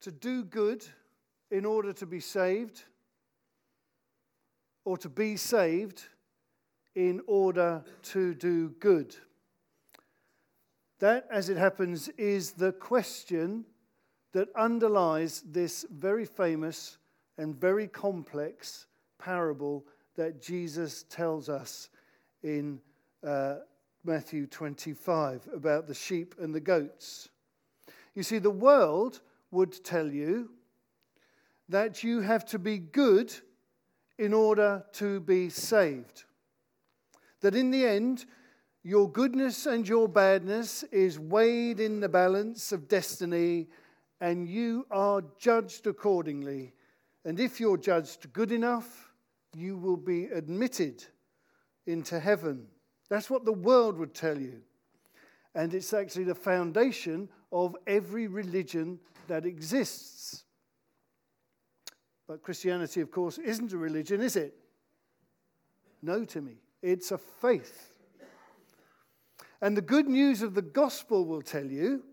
to do good in order to be saved, or to be saved in order to do good. That, as it happens, is the question that underlies this very famous and very complex parable that Jesus tells us in uh, Matthew 25 about the sheep and the goats. You see, the world would tell you that you have to be good in order to be saved. That in the end, your goodness and your badness is weighed in the balance of destiny, and you are judged accordingly. And if you're judged good enough, you will be admitted into heaven. That's what the world would tell you. And it's actually the foundation of every religion that exists. But Christianity, of course, isn't a religion, is it? No, Timmy. It's a faith. And the good news of the gospel will tell you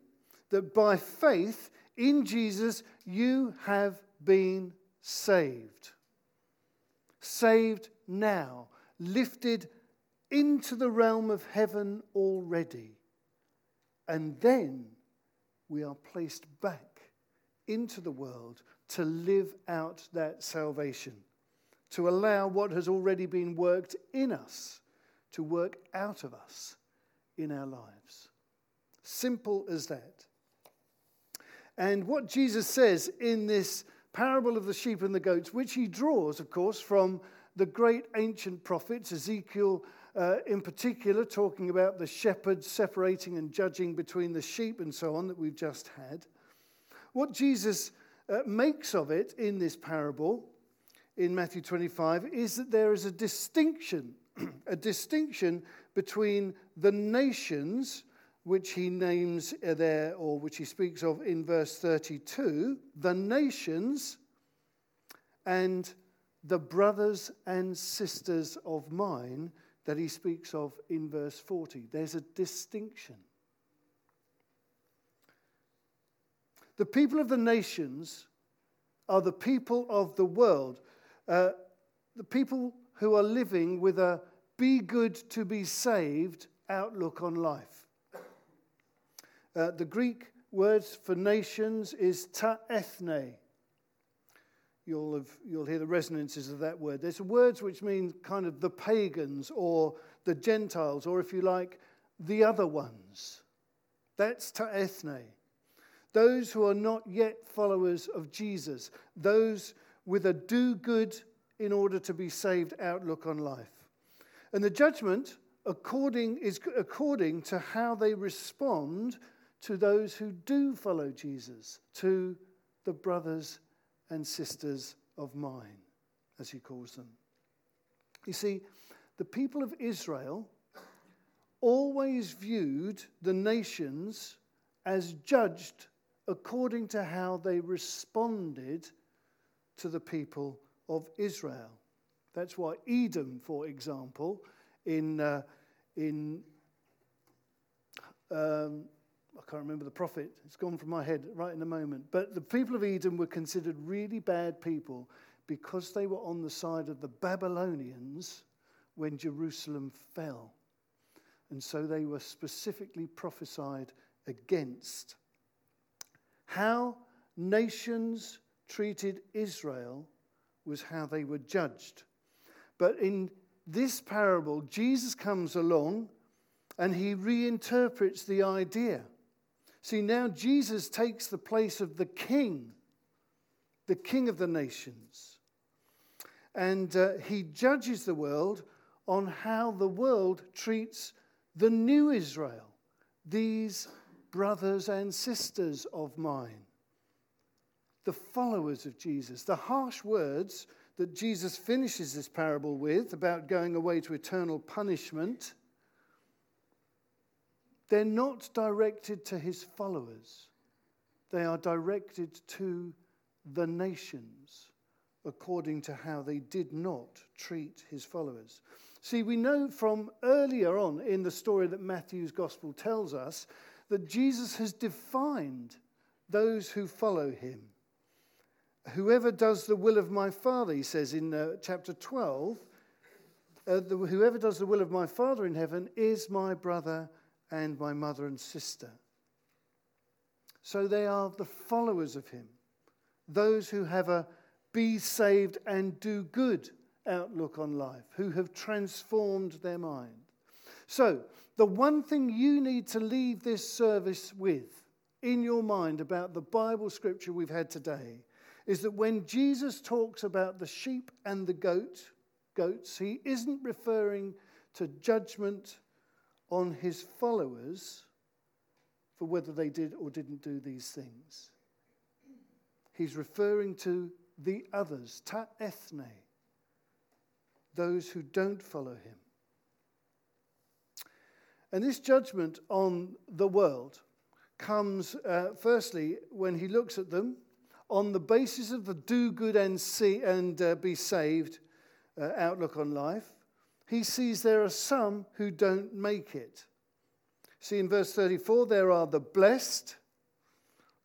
that by faith in Jesus, you have been saved. Saved now, lifted into the realm of heaven already. And then we are placed back into the world to live out that salvation, to allow what has already been worked in us to work out of us in our lives. Simple as that. And what Jesus says in this parable of the sheep and the goats, which he draws, of course, from the great ancient prophets, Ezekiel uh, in particular, talking about the shepherds separating and judging between the sheep and so on that we've just had. What Jesus uh, makes of it in this parable in Matthew 25 is that there is a distinction, a distinction between the nations, which he names there, or which he speaks of in verse 32, the nations and the brothers and sisters of mine that he speaks of in verse 40. There's a distinction. The people of the nations are the people of the world, uh, the people who are living with a be good to be saved outlook on life. Uh, the Greek word for nations is ta ethne, you'll, have, you'll hear the resonances of that word. There's words which mean kind of the pagans or the Gentiles, or if you like, the other ones. That's ta ethne. Those who are not yet followers of Jesus, those with a do good in order to be saved outlook on life. And the judgment according, is according to how they respond to those who do follow Jesus, to the brothers and sisters of mine, as he calls them. You see, the people of Israel always viewed the nations as judged according to how they responded to the people of Israel. That's why Edom, for example, in, uh, in um, I can't remember the prophet. It's gone from my head right in a moment. But the people of Edom were considered really bad people because they were on the side of the Babylonians when Jerusalem fell. And so they were specifically prophesied against. How nations treated Israel was how they were judged. But in this parable, Jesus comes along and he reinterprets the idea. See, now Jesus takes the place of the king, the king of the nations. And uh, he judges the world on how the world treats the new Israel, these brothers and sisters of mine, the followers of Jesus. The harsh words that Jesus finishes this parable with about going away to eternal punishment they're not directed to his followers, they are directed to the nations according to how they did not treat his followers. See, we know from earlier on in the story that Matthew's gospel tells us that Jesus has defined those who follow him. whoever does the will of my Father, he says in uh, chapter 12, uh, the, whoever does the will of my Father in heaven is my brother and my mother and sister. So they are the followers of him, those who have a be saved and do good outlook on life, who have transformed their mind. So, the one thing you need to leave this service with in your mind about the Bible scripture we've had today is that when Jesus talks about the sheep and the goat, goats, he isn't referring to judgment on his followers for whether they did or didn't do these things. He's referring to the others, ta ethne, those who don't follow him. And this judgment on the world comes, uh, firstly, when he looks at them on the basis of the do good and, see, and uh, be saved uh, outlook on life. He sees there are some who don't make it. See, in verse 34, there are the blessed,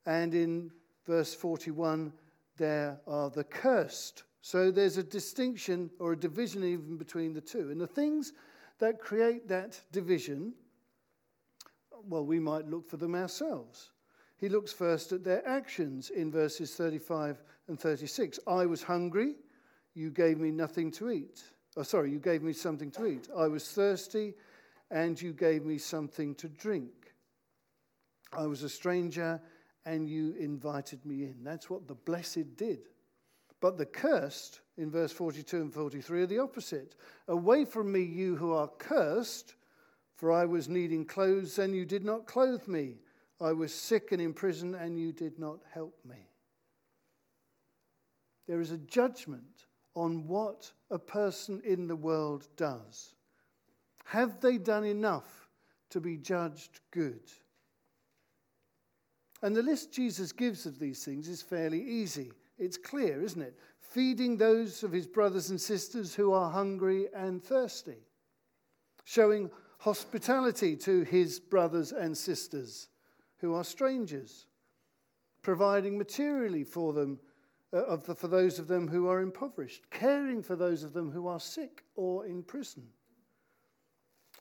and in verse 41, there are the cursed. So there's a distinction or a division even between the two. And the things that create that division, well, we might look for them ourselves. He looks first at their actions in verses 35 and 36. I was hungry, you gave me nothing to eat. Oh, sorry, you gave me something to eat. I was thirsty, and you gave me something to drink. I was a stranger, and you invited me in. That's what the blessed did. But the cursed, in verse 42 and 43, are the opposite. Away from me, you who are cursed, for I was needing clothes, and you did not clothe me. I was sick and in prison, and you did not help me. There is a judgment on what a person in the world does. Have they done enough to be judged good? And the list Jesus gives of these things is fairly easy. It's clear, isn't it? Feeding those of his brothers and sisters who are hungry and thirsty, showing hospitality to his brothers and sisters who are strangers, providing materially for them uh, the, for those of them who are impoverished, caring for those of them who are sick or in prison.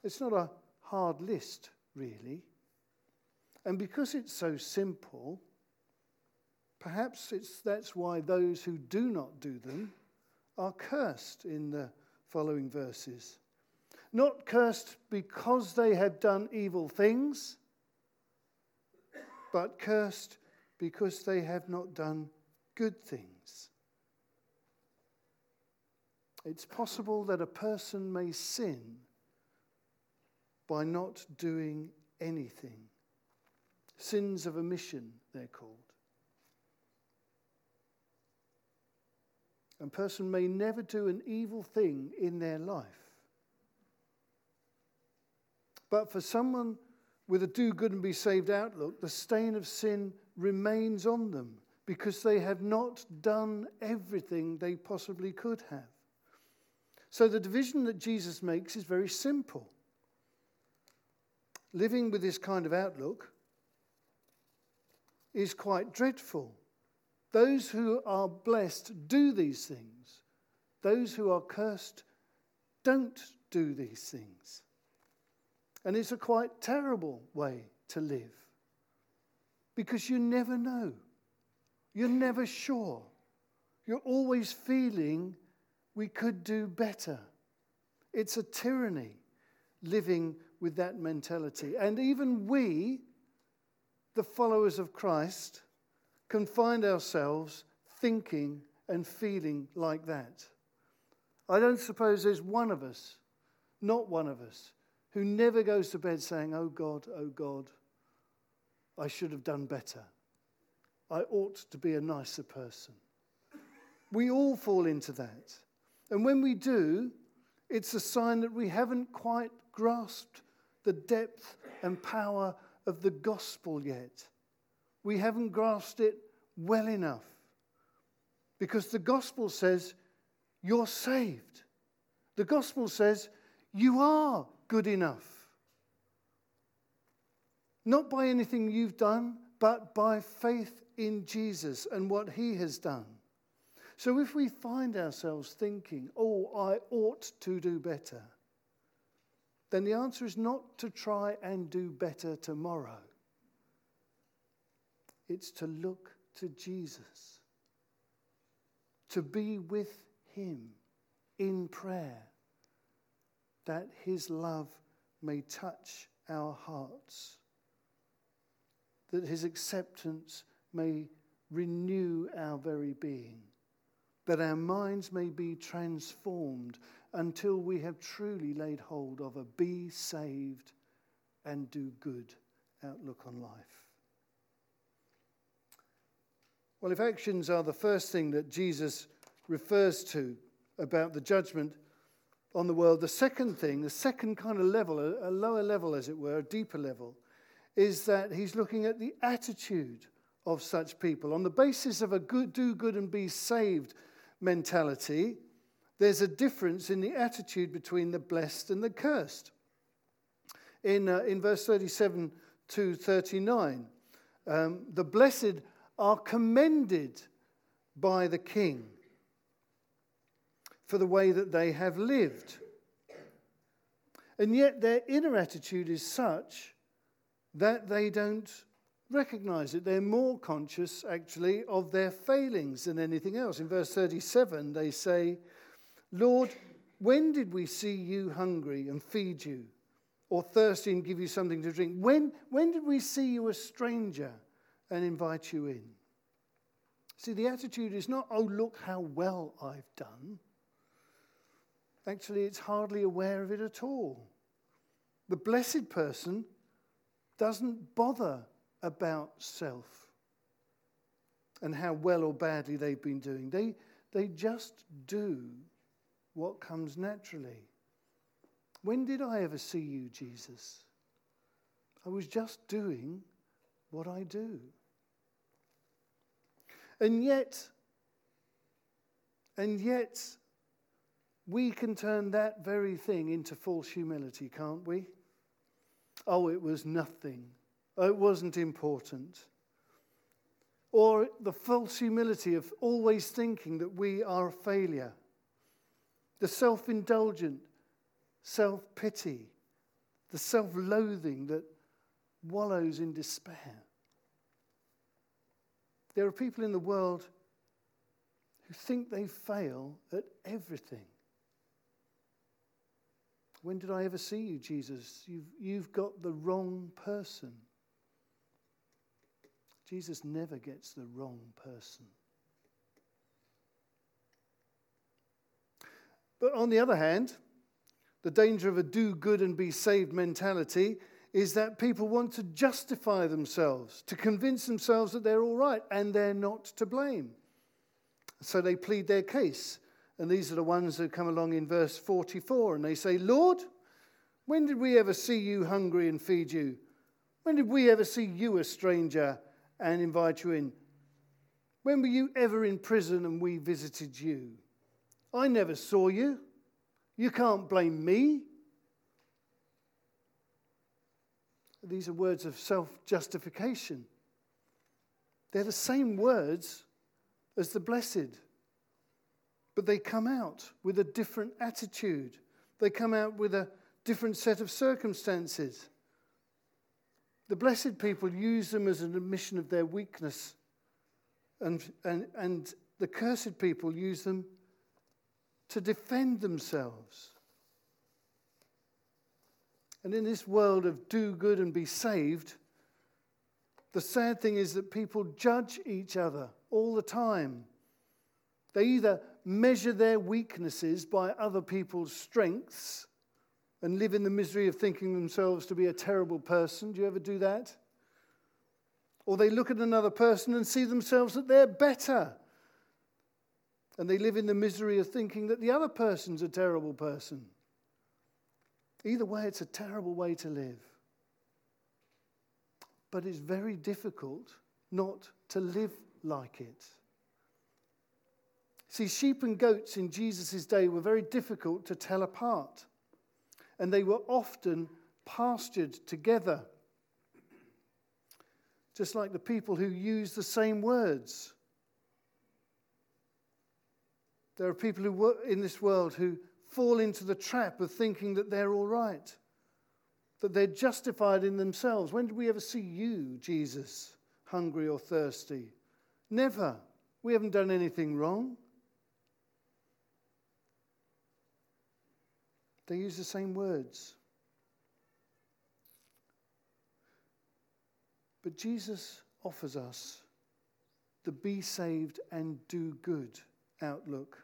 It's not a hard list, really. And because it's so simple, perhaps it's, that's why those who do not do them are cursed in the following verses. Not cursed because they have done evil things, but cursed because they have not done good things. It's possible that a person may sin by not doing anything. Sins of omission, they're called. A person may never do an evil thing in their life. But for someone with a do good and be saved outlook, the stain of sin remains on them because they have not done everything they possibly could have. So the division that Jesus makes is very simple. Living with this kind of outlook is quite dreadful. Those who are blessed do these things, those who are cursed don't do these things. And it's a quite terrible way to live because you never know. You're never sure. You're always feeling we could do better. It's a tyranny living with that mentality. And even we, the followers of Christ, can find ourselves thinking and feeling like that. I don't suppose there's one of us, not one of us, who never goes to bed saying, Oh God, oh God, I should have done better. I ought to be a nicer person. We all fall into that. And when we do, it's a sign that we haven't quite grasped the depth and power of the gospel yet. We haven't grasped it well enough. Because the gospel says you're saved. The gospel says you are good enough. Not by anything you've done, but by faith in Jesus and what he has done. So if we find ourselves thinking, oh, I ought to do better, then the answer is not to try and do better tomorrow. It's to look to Jesus, to be with Him in prayer, that His love may touch our hearts, that His acceptance may renew our very being that our minds may be transformed until we have truly laid hold of a be saved and do good outlook on life. Well, if actions are the first thing that Jesus refers to about the judgment on the world, the second thing, the second kind of level, a, lower level as it were, a deeper level, is that he's looking at the attitude of such people on the basis of a good, do good and be saved mentality, there's a difference in the attitude between the blessed and the cursed. In, uh, in verse 37 to 39, um, the blessed are commended by the king for the way that they have lived. And yet their inner attitude is such that they don't recognize it. They're more conscious, actually, of their failings than anything else. In verse 37, they say, Lord, when did we see you hungry and feed you, or thirsty and give you something to drink? When, when did we see you a stranger and invite you in? See, the attitude is not, oh, look how well I've done. Actually, it's hardly aware of it at all. The blessed person doesn't bother about self and how well or badly they've been doing. They, they just do what comes naturally. When did I ever see you, Jesus? I was just doing what I do. And yet, and yet, we can turn that very thing into false humility, can't we? Oh, it was nothing Oh, it wasn't important. Or the false humility of always thinking that we are a failure. The self indulgent self pity, the self loathing that wallows in despair. There are people in the world who think they fail at everything. When did I ever see you, Jesus? You've, you've got the wrong person. Jesus never gets the wrong person. But on the other hand, the danger of a do good and be saved mentality is that people want to justify themselves, to convince themselves that they're all right and they're not to blame. So they plead their case. And these are the ones that come along in verse 44 and they say, Lord, when did we ever see you hungry and feed you? When did we ever see you a stranger and invite you in. When were you ever in prison and we visited you? I never saw you. You can't blame me. These are words of self justification. They're the same words as the blessed, but they come out with a different attitude. They come out with a different set of circumstances. The blessed people use them as an admission of their weakness, and, and, and the cursed people use them to defend themselves. And in this world of do good and be saved, the sad thing is that people judge each other all the time. They either measure their weaknesses by other people's strengths and live in the misery of thinking themselves to be a terrible person. Do you ever do that? Or they look at another person and see themselves that they're better. And they live in the misery of thinking that the other person's a terrible person. Either way, it's a terrible way to live. But it's very difficult not to live like it. See, sheep and goats in Jesus' day were very difficult to tell apart and they were often pastured together. Just like the people who use the same words. There are people who work in this world who fall into the trap of thinking that they're all right, that they're justified in themselves. When did we ever see you, Jesus, hungry or thirsty? Never. We haven't done anything wrong. They use the same words. But Jesus offers us the be saved and do good outlook.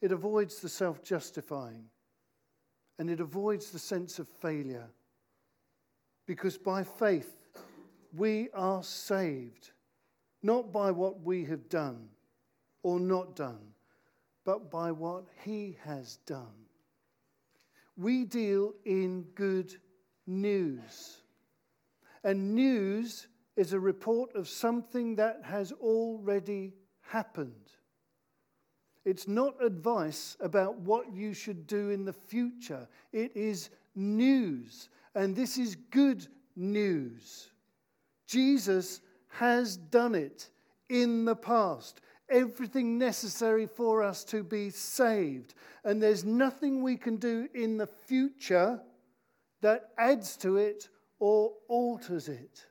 It avoids the self justifying and it avoids the sense of failure. Because by faith, we are saved, not by what we have done or not done, but by what He has done. We deal in good news. And news is a report of something that has already happened. It's not advice about what you should do in the future. It is news. And this is good news. Jesus has done it in the past. Everything necessary for us to be saved. And there's nothing we can do in the future that adds to it or alters it.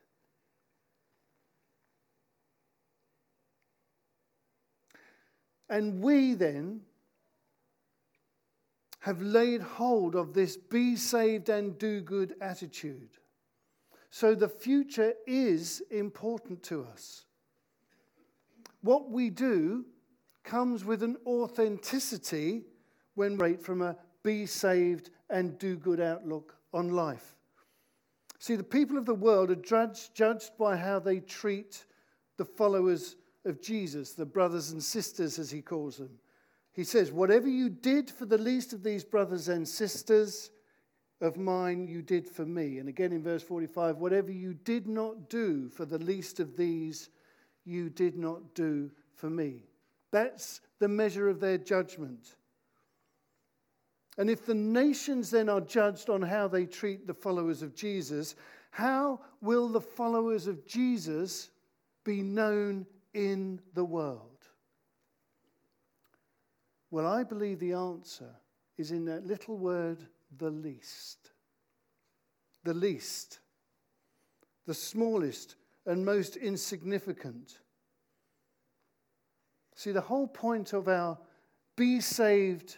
And we then have laid hold of this be saved and do good attitude. So the future is important to us. What we do comes with an authenticity when rate from a be saved and do good outlook on life. See, the people of the world are judged, judged by how they treat the followers of Jesus, the brothers and sisters, as he calls them. He says, Whatever you did for the least of these brothers and sisters of mine, you did for me. And again in verse 45, whatever you did not do for the least of these, you did not do for me. That's the measure of their judgment. And if the nations then are judged on how they treat the followers of Jesus, how will the followers of Jesus be known in the world? Well, I believe the answer is in that little word, the least. The least. The smallest and most insignificant. See, the whole point of our be saved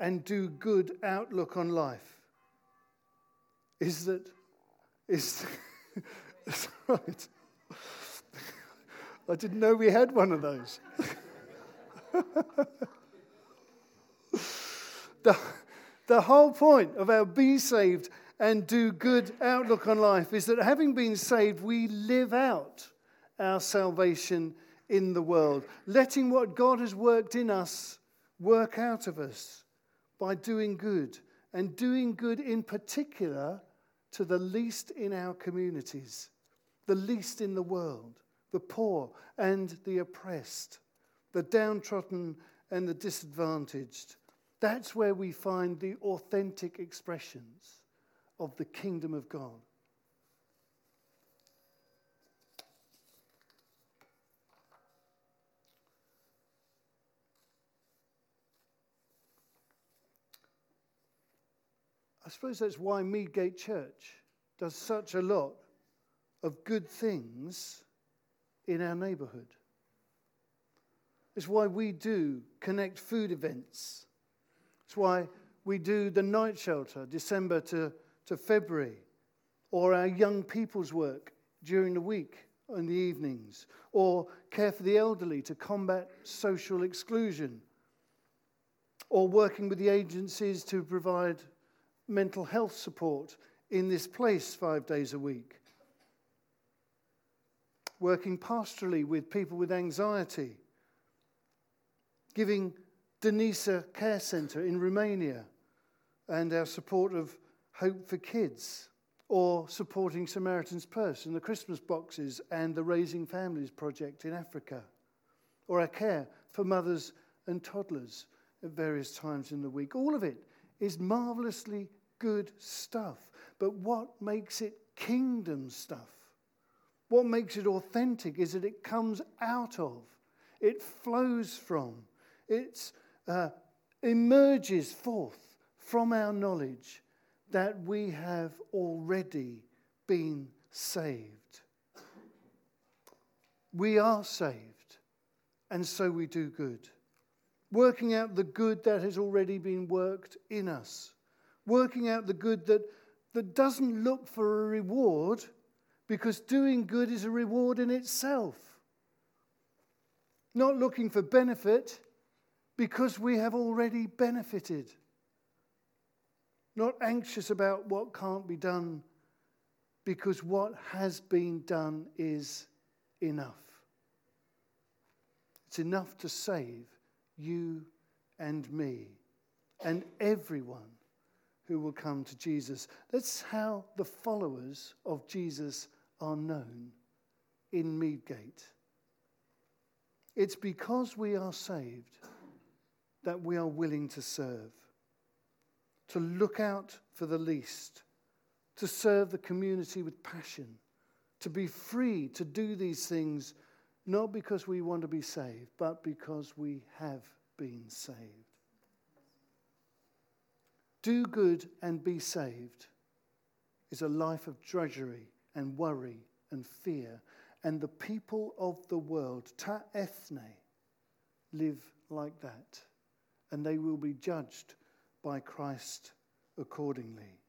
and do good outlook on life is that is right. I didn't know we had one of those. the, the whole point of our be saved and do good outlook on life is that having been saved, we live out our salvation in the world, letting what God has worked in us work out of us by doing good, and doing good in particular to the least in our communities, the least in the world the poor and the oppressed, the downtrodden and the disadvantaged. That's where we find the authentic expressions of the kingdom of God. I suppose that's why Meadgate Church does such a lot of good things in our neighborhood. It's why we do connect food events. It's why we do the night shelter, December to, to February, or our young people's work during the week in the evenings, or care for the elderly to combat social exclusion, or working with the agencies to provide mental health support in this place five days a week. Working pastorally with people with anxiety, giving Denisa Care Centre in Romania, and our support of Hope for Kids, or supporting Samaritan's Purse and the Christmas boxes and the Raising Families project in Africa, or our care for mothers and toddlers at various times in the week. All of it is marvelously good stuff. But what makes it kingdom stuff what makes it authentic is that it comes out of, it flows from, It uh, emerges forth from our knowledge that we have already been saved. We are saved, and so we do good. Working out the good that has already been worked in us. Working out the good that, that doesn't look for a reward because doing good is a reward in itself. Not looking for benefit because we have already benefited. Not anxious about what can't be done because what has been done is enough. It's enough to save you and me and everyone who will come to Jesus. That's how the followers of Jesus are known in Meadgate. It's because we are saved that we are willing to serve, to look out for the least, to serve the community with passion, to be free to do these things not because we want to be saved, but because we have been saved. Do good and be saved is a life of drudgery and worry and fear. And the people of the world, ta ethne, live like that. And they will be judged by Christ accordingly.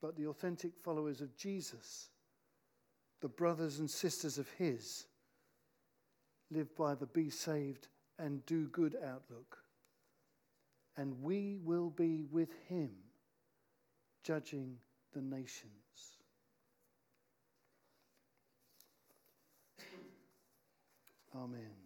But the authentic followers of Jesus, the brothers and sisters of His, live by the be saved and do good outlook. And we will be with Him judging the nations. Amen.